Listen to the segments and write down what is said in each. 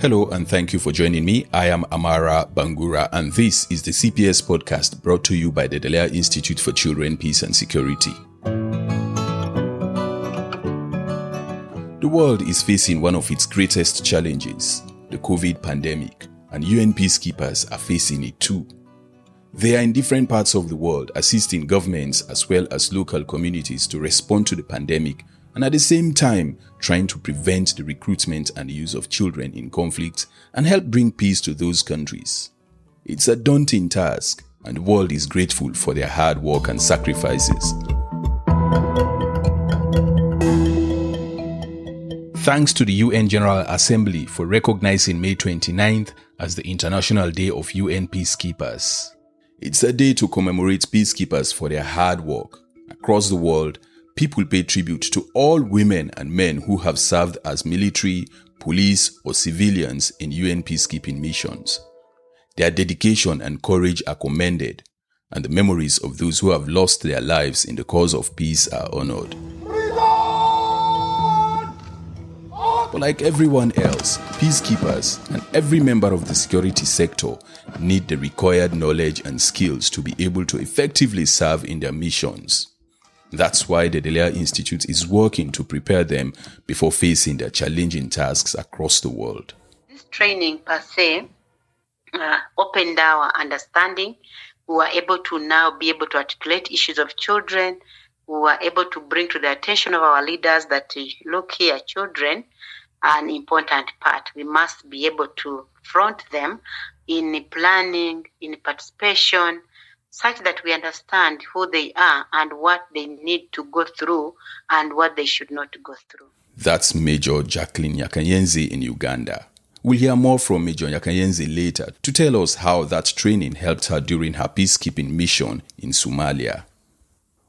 Hello, and thank you for joining me. I am Amara Bangura, and this is the CPS podcast brought to you by the Dallaire Institute for Children, Peace and Security. The world is facing one of its greatest challenges, the COVID pandemic, and UN peacekeepers are facing it too. They are in different parts of the world assisting governments as well as local communities to respond to the pandemic and at the same time trying to prevent the recruitment and use of children in conflict and help bring peace to those countries. It's a daunting task, and the world is grateful for their hard work and sacrifices. Thanks to the UN General Assembly for recognizing May 29th as the International Day of UN Peacekeepers. It's a day to commemorate peacekeepers for their hard work. Across the world, people pay tribute to all women and men who have served as military, police, or civilians in UN peacekeeping missions. Their dedication and courage are commended, and the memories of those who have lost their lives in the cause of peace are honored. But like everyone else, peacekeepers and every member of the security sector need the required knowledge and skills to be able to effectively serve in their missions. That's why the Dallaire Institute is working to prepare them before facing their challenging tasks across the world. This training per se uh, opened our understanding. We were able to now be able to articulate issues of children. We were able to bring to the attention of our leaders that look here, children an important part. We must be able to front them in planning, in participation, such that we understand who they are and what they need to go through and what they should not go through. That's Major Jacqueline Nyakayenzi in Uganda. We'll hear more from Major Nyakayenzi later to tell us how that training helped her during her peacekeeping mission in Somalia.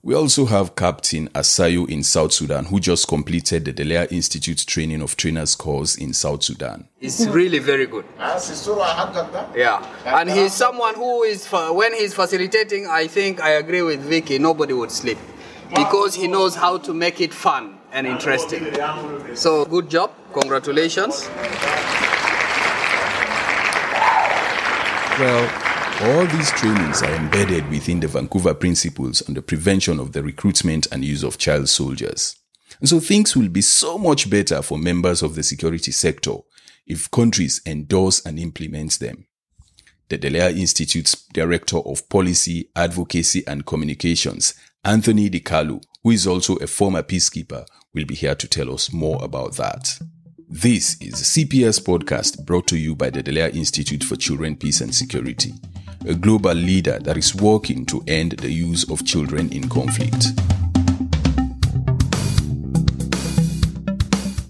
We also have Captain Asayu in South Sudan, who just completed the Dallaire Institute training of trainers course in South Sudan. It's really very good. Yeah, and he's someone who is when he's facilitating. I think I agree with Vicky. Nobody would sleep because he knows how to make it fun and interesting. So good job, congratulations. Well, all these trainings are embedded within the Vancouver Principles on the prevention of the recruitment and use of child soldiers. And so things will be so much better for members of the security sector if countries endorse and implement them. The Dallaire Institute's Director of Policy, Advocacy and Communications, Anthony DiCarlo, who is also a former peacekeeper, will be here to tell us more about that. This is a CPS podcast brought to you by the Dallaire Institute for Children, Peace and Security a global leader that is working to end the use of children in conflict.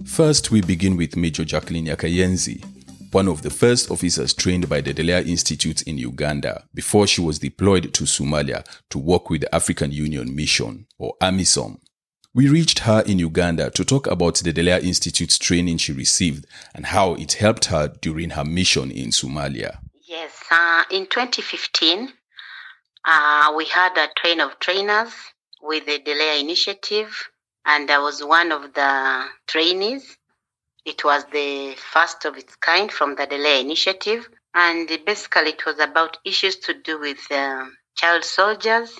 First, we begin with Major Jacqueline Nyakayenzi, one of the first officers trained by the Dallaire Institute in Uganda before she was deployed to Somalia to work with the African Union Mission, or AMISOM. We reached her in Uganda to talk about the Dallaire Institute's training she received and how it helped her during her mission in Somalia. Yes, uh, in 2015, uh, we had a train of trainers with the Dallaire Initiative, and I was one of the trainees. It was the first of its kind from the Dallaire Initiative, and basically it was about issues to do with uh, child soldiers.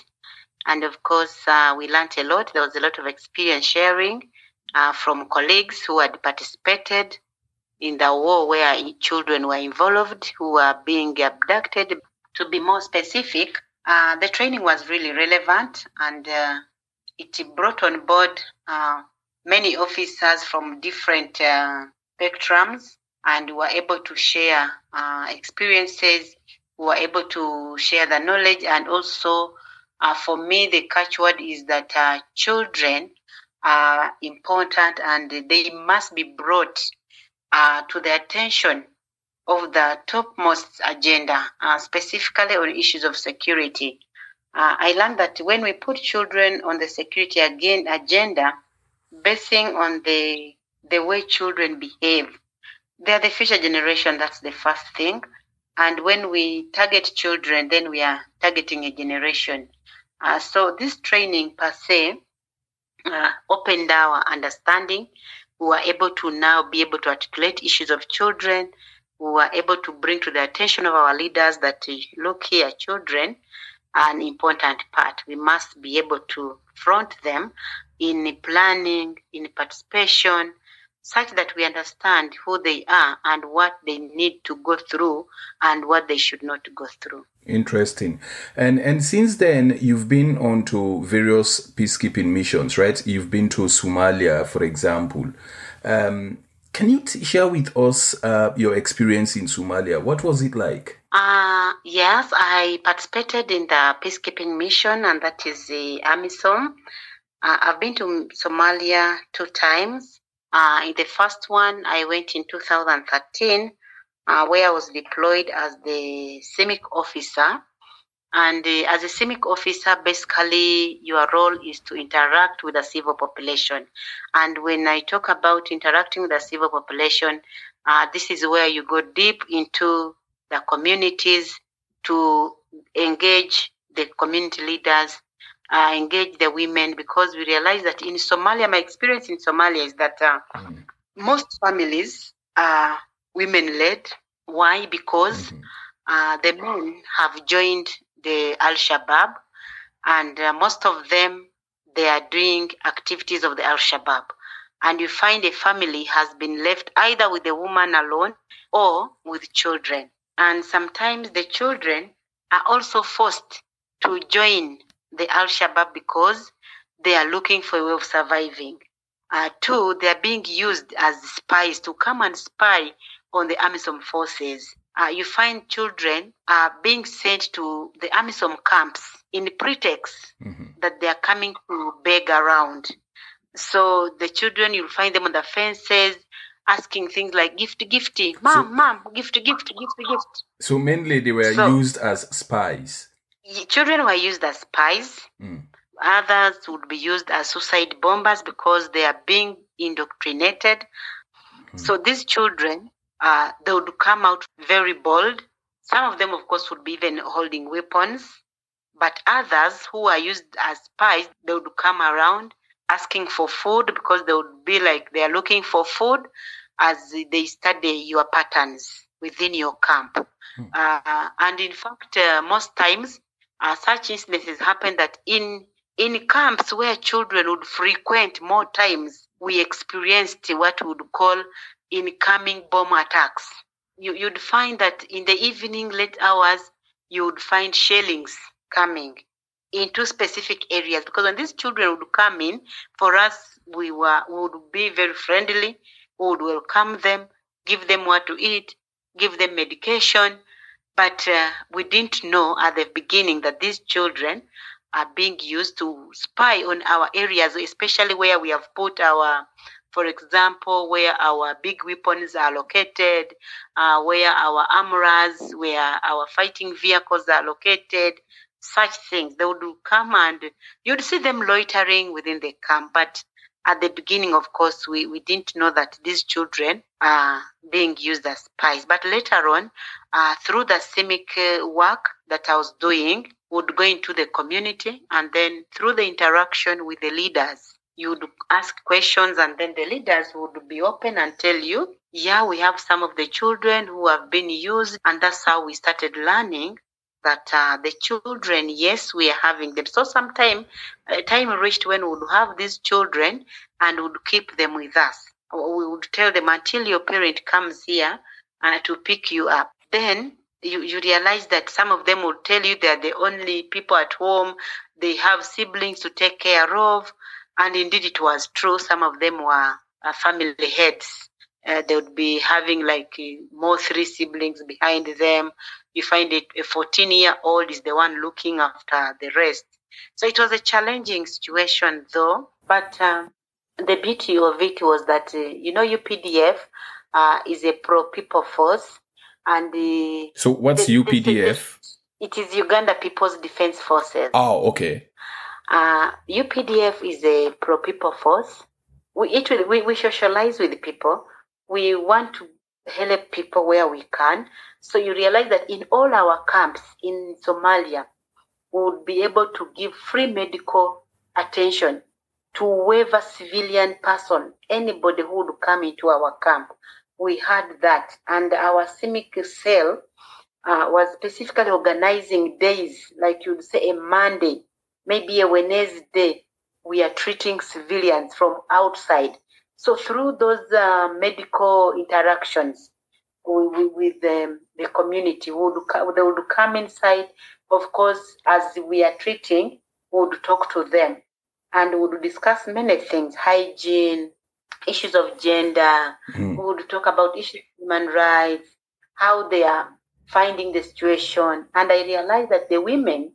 And of course, uh, we learned a lot. There was a lot of experience sharing uh, from colleagues who had participated in the war where children were involved who were being abducted. To be more specific, uh, the training was really relevant and uh, it brought on board uh, many officers from different uh, spectrums and were able to share experiences, were able to share the knowledge, and also uh, for me, the catchword is that children are important and they must be brought uh, to the attention of the topmost agenda, uh, specifically on issues of security. Uh, I learned that when we put children on the security again agenda, basing on the the way children behave, they are the future generation. That's the first thing. And when we target children, then we are targeting a generation. Uh, so this training per se uh, opened our understanding We are able to now be able to articulate issues of children, We are able to bring to the attention of our leaders that look here, children are an important part. We must be able to front them in planning, in participation, such that we understand who they are and what they need to go through and what they should not go through. Interesting. And and since then you've been on to various peacekeeping missions, right? You've been to Somalia, for example. Um, can you t- share with us uh, your experience in Somalia? What was it like? Uh, yes, I participated in the peacekeeping mission, and that is the AMISOM. Uh, I've been to Somalia two times. Uh, in the first one, I went in 2013, uh, where I was deployed as the CIMIC officer. And uh, as a CIMIC officer, basically your role is to interact with the civil population. And when I talk about interacting with the civil population, uh, this is where you go deep into the communities to engage the community leaders, uh, engage the women, because we realize that in Somalia, my experience in Somalia is that uh, mm. most families are women led. Why? Because mm-hmm. uh, the men have joined the Al Shabaab, and uh, most of them they are doing activities of the Al Shabaab. And you find a family has been left either with the woman alone or with children. And sometimes the children are also forced to join the Al Shabaab because they are looking for a way of surviving. Uh, two, they are being used as spies to come and spy on the AMISOM forces uh, you find children are being sent to the AMISOM camps in pretext mm-hmm. that they are coming to beg around. So the children, you'll find them on the fences asking things like gift, gifty, mom, so, mom, gift, gift, gift, gift. So mainly they were so, used as spies. Children were used as spies. Mm. Others would be used as suicide bombers because they are being indoctrinated. Mm. So these children uh, they would come out very bold. Some of them, of course, would be even holding weapons. But others who are used as spies, they would come around asking for food because they would be like they are looking for food as they study your patterns within your camp. Hmm. Uh, and in fact, uh, most times, uh, such instances happen that in in camps where children would frequent more times, we experienced what we would call incoming bomb attacks. You, you'd find that in the evening, late hours, you would find shellings coming into specific areas because when these children would come in, for us, we were we would be very friendly. We would welcome them, give them what to eat, give them medication. But uh, we didn't know at the beginning that these children are being used to spy on our areas, especially where we have put our for example, where our big weapons are located, uh, where our armorers, where our fighting vehicles are located, such things. They would come and you'd see them loitering within the camp. But at the beginning, of course, we, we didn't know that these children are being used as spies. But later on, uh, through the CIMIC uh, work that I was doing, would go into the community and then through the interaction with the leaders you would ask questions and then the leaders would be open and tell you, yeah, we have some of the children who have been used. And that's how we started learning that uh, the children, yes, we are having them. So sometime, uh, time reached when we would have these children and would keep them with us. We would tell them until your parent comes here uh, to pick you up. Then you, you realize that some of them will tell you they're the only people at home. They have siblings to take care of. And indeed, it was true. Some of them were uh, family heads. Uh, they would be having like uh, more three siblings behind them. You find it a 14 year old is the one looking after the rest. So it was a challenging situation though. But um, the beauty of it was that, uh, you know, UPDF uh, is a pro people force. And the, so what's the, UPDF? It is Uganda People's Defense Forces. Oh, okay. Uh, UPDF is a pro people force. We, it we, we socialize with people. We want to help people where we can. So you realize that in all our camps in Somalia, we would be able to give free medical attention to waiver civilian person, anybody who would come into our camp. We had that. And our CIMIC cell uh, was specifically organizing days, like you'd say a Monday, maybe a Wednesday, we are treating civilians from outside. So through those uh, medical interactions with, with um, the community, would they would come inside. Of course, as we are treating, we would talk to them and we would discuss many things: hygiene, issues of gender. Mm. We would talk about issues of human rights, how they are finding the situation. And I realized that the women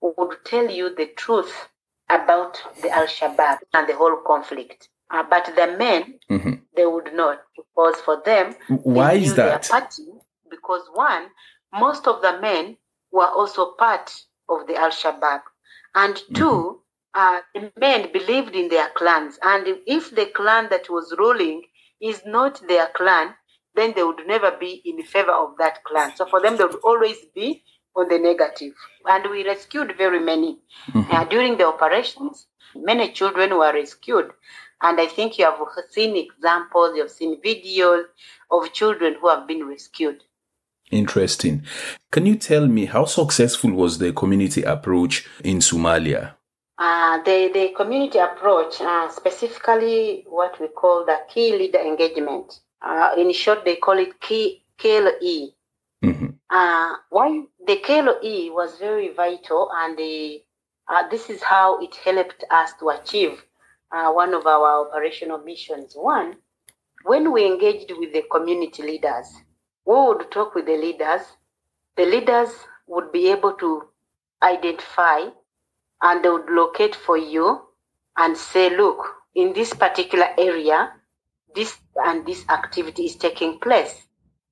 would tell you the truth about the Al Shabaab and the whole conflict. Uh, but the men, mm-hmm. they would not, because for them, why is that? Party, because one, most of the men were also part of the Al Shabaab, and 2 mm-hmm. uh, the men believed in their clans, and if the clan that was ruling is not their clan, then they would never be in favor of that clan. So for them, they would always be on the negative. And we rescued very many. Mm-hmm. Uh, during the operations, many children were rescued. And I think you have seen examples, you have seen videos of children who have been rescued. Interesting. Can you tell me how successful was the community approach in Somalia? Uh, the, the community approach, uh, specifically what we call the key leader engagement. Uh, in short, they call it key, KLE. Mm-hmm. Uh, why the KLE was very vital, and the, uh, this is how it helped us to achieve uh, one of our operational missions. One, when we engaged with the community leaders, we would talk with the leaders. The leaders would be able to identify and they would locate for you and say, look, in this particular area, this and this activity is taking place.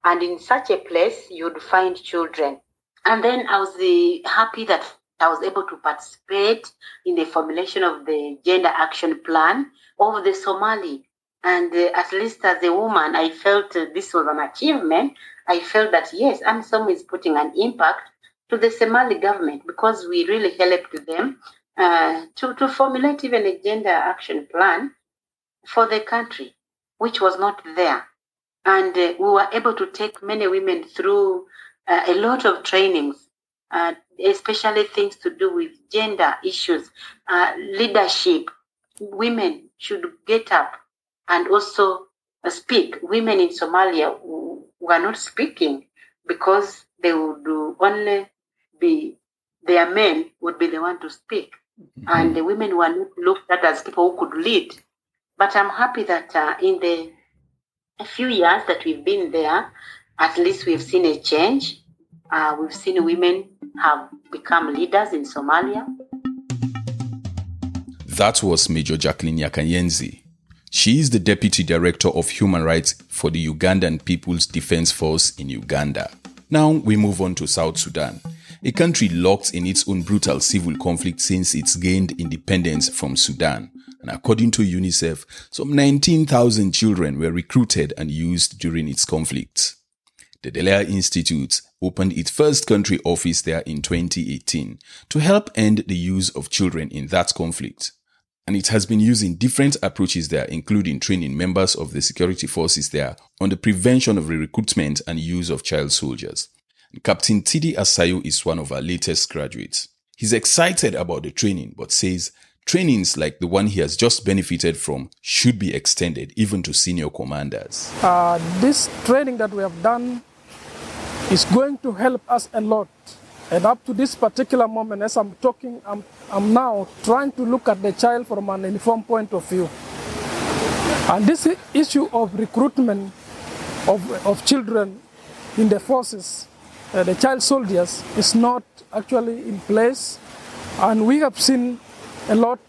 And in such a place, you'd find children. And then I was uh, happy that I was able to participate in the formulation of the gender action plan of the Somali. And uh, at least as a woman, I felt uh, this was an achievement. I felt that yes, AMISOM is putting an impact to the Somali government because we really helped them uh, to, to formulate even a gender action plan for the country, which was not there and uh, we were able to take many women through uh, a lot of trainings, uh, especially things to do with gender issues, uh, leadership. Women should get up and also speak. Women in Somalia were not speaking because they would only be their men would be the one to speak, mm-hmm. and the women were not looked at as people who could lead. But I'm happy that uh, in the a few years that we've been there, at least we've seen a change. Uh, we've seen women have become leaders in Somalia. That was Major Jacqueline Nyakayenzi. She is the Deputy Director of Human Rights for the Ugandan People's Defense Force in Uganda. Now we move on to South Sudan, a country locked in its own brutal civil conflict since it's gained independence from Sudan. And according to UNICEF, some 19,000 children were recruited and used during its conflict. The Dallaire Institute opened its first country office there in 2018 to help end the use of children in that conflict. And it has been using different approaches there, including training members of the security forces there on the prevention of the recruitment and use of child soldiers. Captain Tidi Asayo is one of our latest graduates. He's excited about the training, but says Trainings like the one he has just benefited from should be extended even to senior commanders. Uh, this training that we have done is going to help us a lot. And up to this particular moment, as I'm talking, I'm, I'm now trying to look at the child from an informed point of view. And this issue of recruitment of, of children in the forces, uh, the child soldiers, is not actually in place. And we have seen a lot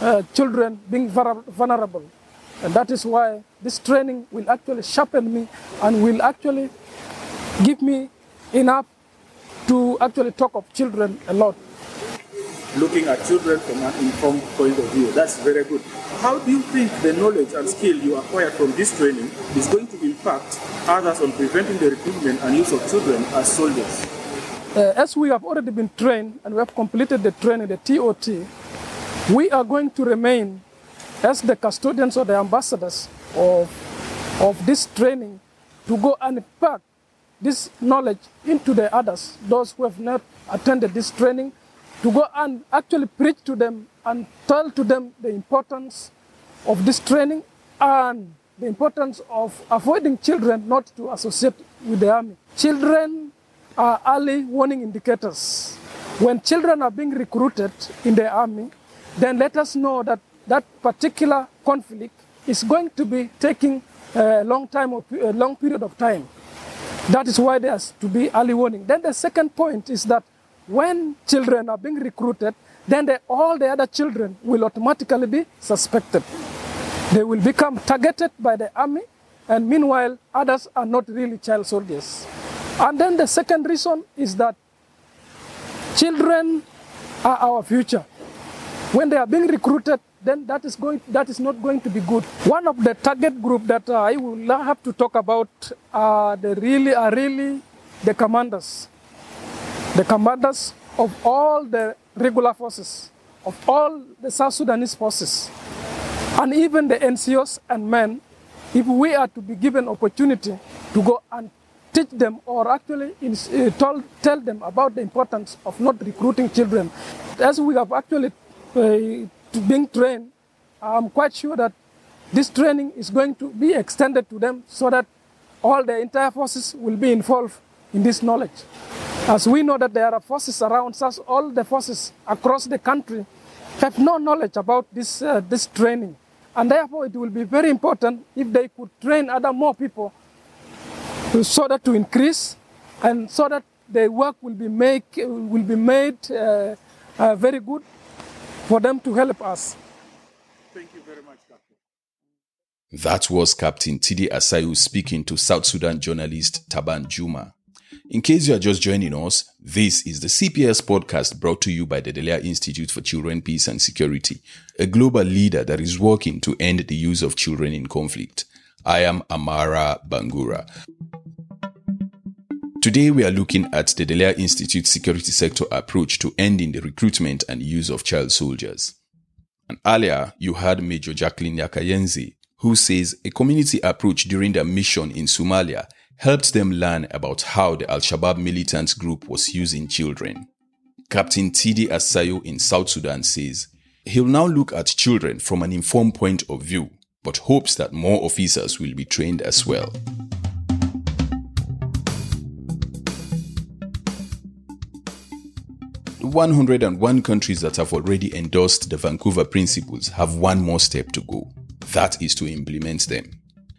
uh, children being vulnerable. And that is why this training will actually sharpen me and will actually give me enough to actually talk of children a lot. Looking at children from an informed point of view, that's very good. How do you think the knowledge and skill you acquired from this training is going to impact others on preventing the recruitment and use of children as soldiers? Uh, as we have already been trained and we have completed the training, the TOT, we are going to remain as the custodians or the ambassadors of, of this training to go and impact this knowledge into the others, those who have not attended this training, to go and actually preach to them and tell to them the importance of this training and the importance of avoiding children not to associate with the army. Children are early warning indicators. When children are being recruited in the army, then let us know that that particular conflict is going to be taking a long time or a long period of time. That is why there has to be early warning. Then the second point is that when children are being recruited, then they, all the other children will automatically be suspected. They will become targeted by the army, and meanwhile, others are not really child soldiers. And then the second reason is that children are our future. When they are being recruited, then that is going that is not going to be good. One of the target group that I will have to talk about are the really are really the commanders. The commanders of all the regular forces, of all the South Sudanese forces, and even the NCOs and men, if we are to be given opportunity to go and teach them or actually uh, tell, tell them about the importance of not recruiting children, as we have actually uh, being trained, I'm quite sure that this training is going to be extended to them so that all the entire forces will be involved in this knowledge. As we know that there are forces around us, all the forces across the country have no knowledge about this, uh, this training. And therefore, it will be very important if they could train other more people so that to increase and so that the work will be, make, will be made uh, uh, very good for them to help us. Thank you very much, Captain. That was Captain Tidi Asayu speaking to South Sudan journalist Taban Juma. In case you are just joining us, this is the CPS podcast brought to you by the Dallaire Institute for Children, Peace and Security, a global leader that is working to end the use of children in conflict. I am Amara Bangura. Today, we are looking at the Dallaire Institute security sector approach to ending the recruitment and use of child soldiers. And earlier, you heard Major Jacqueline Nyakayenzi, who says a community approach during their mission in Somalia helped them learn about how the Al Shabaab militant group was using children. Captain Tidi Asayo in South Sudan says he'll now look at children from an informed point of view, but hopes that more officers will be trained as well. 101 countries that have already endorsed the Vancouver Principles have one more step to go. That is to implement them.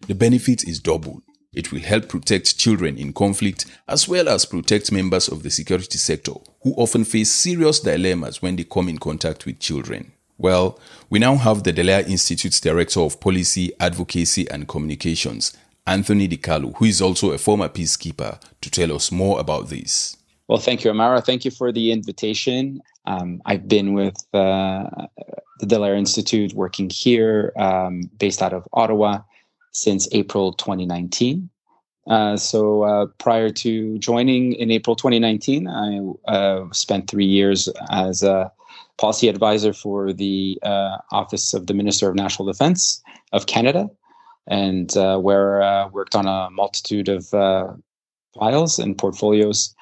The benefit is double. It will help protect children in conflict as well as protect members of the security sector who often face serious dilemmas when they come in contact with children. Well, we now have the Dallaire Institute's Director of Policy, Advocacy and Communications, Anthony DiCarlo, who is also a former peacekeeper, to tell us more about this. Well, thank you, Amara. Thank you for the invitation. Um, I've been with uh, the Dallaire Institute working here, um, based out of Ottawa, since April 2019. Uh, so uh, prior to joining in April 2019, I uh, spent three years as a policy advisor for the uh, Office of the Minister of National Defense of Canada, and uh, where I worked on a multitude of files and portfolios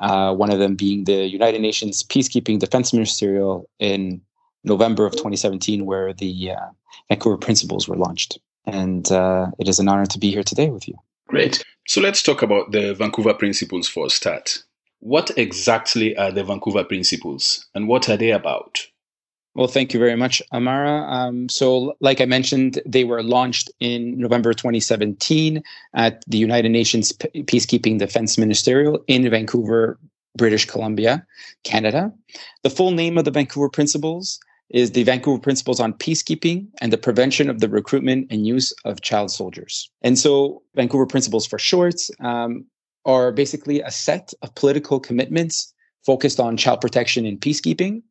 uh, one of them being the United Nations Peacekeeping Defense Ministerial in November of 2017, where the uh, Vancouver Principles were launched. And uh, it is an honor to be here today with you. Great. So let's talk about the Vancouver Principles for a start. What exactly are the Vancouver Principles and what are they about? Well, thank you very much, Amara. Um, so, like I mentioned, they were launched in November 2017 at the United Nations P- Peacekeeping Defense Ministerial in Vancouver, British Columbia, Canada. The full name of the Vancouver Principles is the Vancouver Principles on Peacekeeping and the Prevention of the Recruitment and Use of Child Soldiers. And so, Vancouver Principles for short um, are basically a set of political commitments focused on child protection and peacekeeping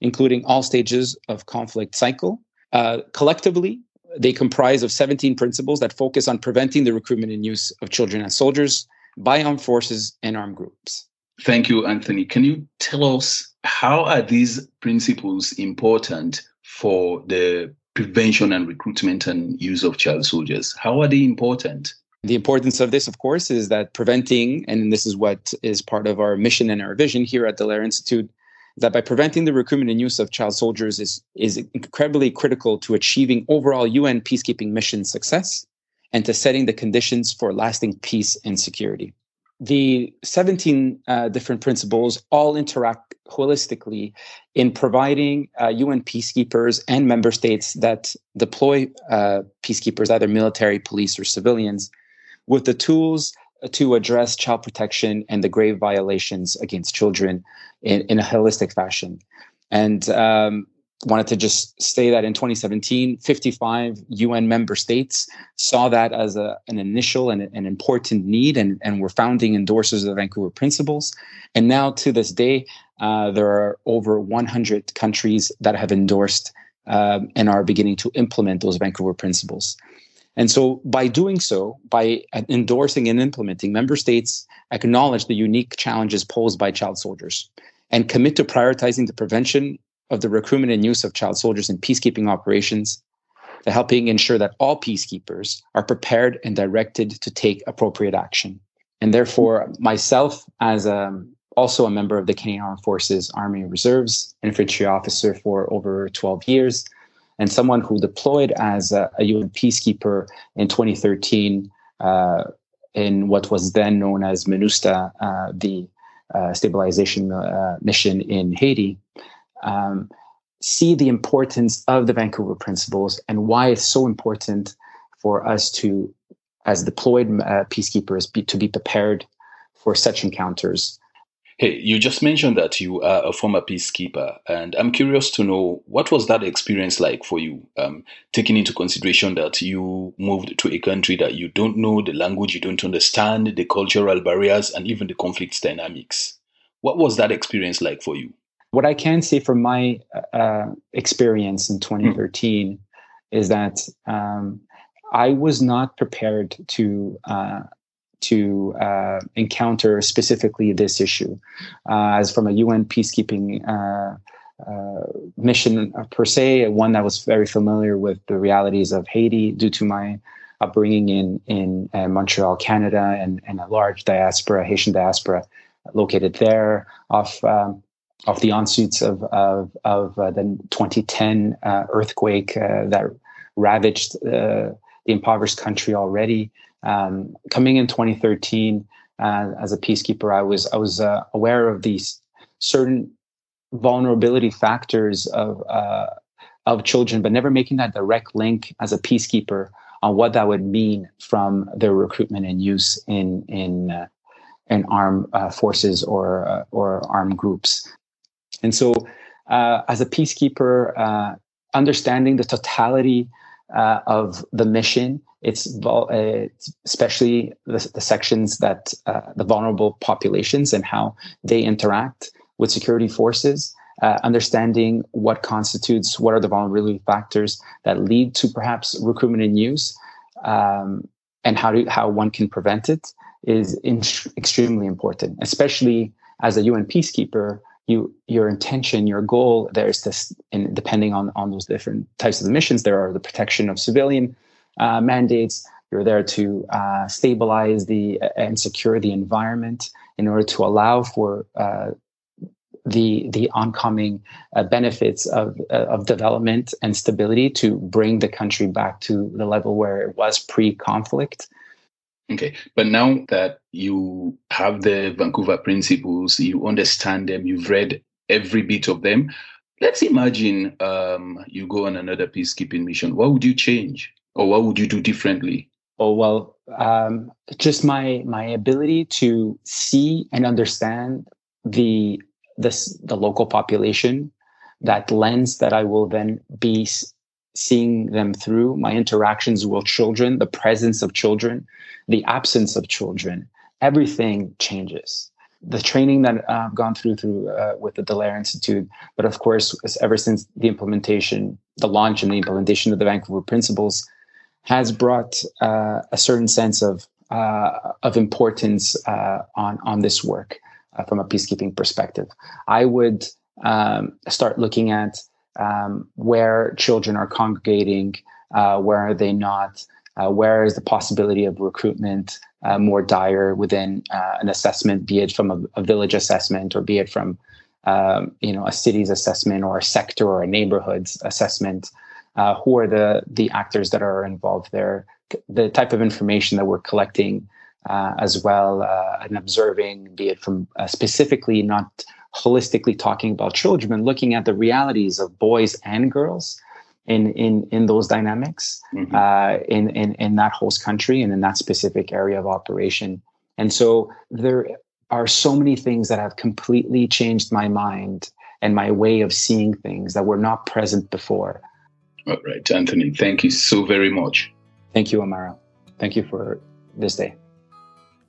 including all stages of conflict cycle. Uh, collectively, they comprise of 17 principles that focus on preventing the recruitment and use of children as soldiers by armed forces and armed groups. Thank you, Anthony. Can you tell us how are these principles important for the prevention and recruitment and use of child soldiers? How are they important? The importance of this, of course, is that preventing, and this is what is part of our mission and our vision here at the Dallaire Institute, that by preventing the recruitment and use of child soldiers is, is incredibly critical to achieving overall UN peacekeeping mission success and to setting the conditions for lasting peace and security. The 17 uh, different principles all interact holistically in providing uh, UN peacekeepers and member states that deploy uh, peacekeepers, either military, police, or civilians, with the tools to address child protection and the grave violations against children in, in a holistic fashion. And um, wanted to just say that in 2017, 55 UN member states saw that as a, an initial and an important need and, and were founding endorsers of the Vancouver Principles. And now to this day, uh, there are over 100 countries that have endorsed um, and are beginning to implement those Vancouver Principles. And so, by doing so, by endorsing and implementing, member states acknowledge the unique challenges posed by child soldiers and commit to prioritizing the prevention of the recruitment and use of child soldiers in peacekeeping operations, to helping ensure that all peacekeepers are prepared and directed to take appropriate action. And therefore, myself, as a, um, also a member of the Canadian Armed Forces Army Reserves, infantry officer for over 12 years, and someone who deployed as a, a UN peacekeeper in 2013 uh, in what was then known as MINUSTAH, uh, the uh, stabilization uh, mission in Haiti, um, see the importance of the Vancouver Principles and why it's so important for us to, as deployed uh, peacekeepers, be, to be prepared for such encounters Hey, you just mentioned that you are a former peacekeeper, and I'm curious to know what was that experience like for you, um, taking into consideration that you moved to a country that you don't know, the language you don't understand, the cultural barriers, and even the conflict dynamics. What was that experience like for you? What I can say from my uh, experience in 2013 mm. is that um, I was not prepared to uh, to uh, encounter specifically this issue. Uh, as from a UN peacekeeping uh, uh, mission per se, one that was very familiar with the realities of Haiti due to my upbringing in in uh, Montreal, Canada, and, and a large diaspora, Haitian diaspora, located there off. Um, off the onsuits of of, of the 2010 earthquake that ravaged the impoverished country already, um, coming in 2013 uh, as a peacekeeper, I was I was uh, aware of these certain vulnerability factors of uh, of children, but never making that direct link as a peacekeeper on what that would mean from their recruitment and use in in uh, in armed uh, forces or uh, or armed groups. And so, as a peacekeeper, understanding the totality of the mission. It's uh, especially the, the, sections that uh, the vulnerable populations and how they interact with security forces uh, understanding what constitutes what are the vulnerability factors that lead to perhaps recruitment and use um, and how to how one can prevent it is in, extremely important especially as a un peacekeeper you your intention your goal there's this and depending on on those different types of missions there are the protection of civilian uh, mandates. You're there to uh, stabilize the and secure the environment in order to allow for uh, the the oncoming uh, benefits of uh, of development and stability to bring the country back to the level where it was pre-conflict. Okay, but now that you have the Vancouver principles, you understand them, you've read every bit of them. Let's imagine um, you go on another peacekeeping mission. What would you change? or what would you do differently? Oh well, um, just my my ability to see and understand the this the local population, that lens that I will then be seeing them through my interactions with children, the presence of children, the absence of children, everything changes. The training that I've gone through through uh, with the Dallaire Institute, but of course, ever since the implementation, the launch and the implementation of the Vancouver Principles, has brought uh, a certain sense of uh, of importance uh, on on this work uh, from a peacekeeping perspective. I would um, start looking at um, where children are congregating, uh, where are they not, uh, where is the possibility of recruitment uh, more dire within uh, an assessment, be it from a, a, village assessment or be it from um, you know a city's assessment or a sector or a neighborhood's assessment. Uh, who are the the actors that are involved there? The type of information that we're collecting uh, as well and observing, be it from specifically not holistically talking about children, and looking at the realities of boys and girls in in in those dynamics mm-hmm. uh, in in in that host country and in that specific area of operation. And so there are so many things that have completely changed my mind and my way of seeing things that were not present before. All right, Anthony, thank you so very much. Thank you, Amara. Thank you for this day.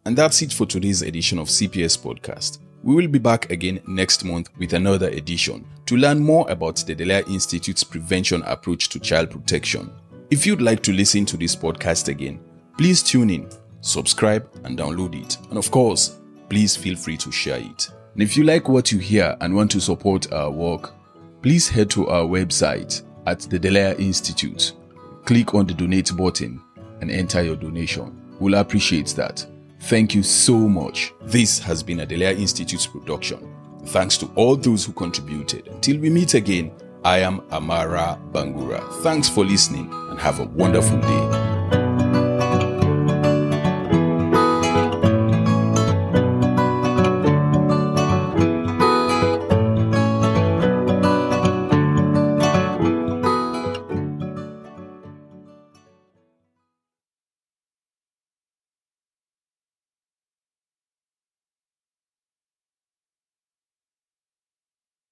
And that's it for today's edition of CPS Podcast. We will be back again next month with another edition to learn more about the Dallaire Institute's prevention approach to child protection. If you'd like to listen to this podcast again, please tune in, subscribe, and download it. And of course, please feel free to share it. And if you like what you hear and want to support our work, please head to our website at the Dallaire Institute. Click on the donate button and enter your donation. We'll appreciate that. Thank you so much. This has been a Dallaire Institute's production. Thanks to all those who contributed. Until we meet again, I am Amara Bangura. Thanks for listening and have a wonderful day.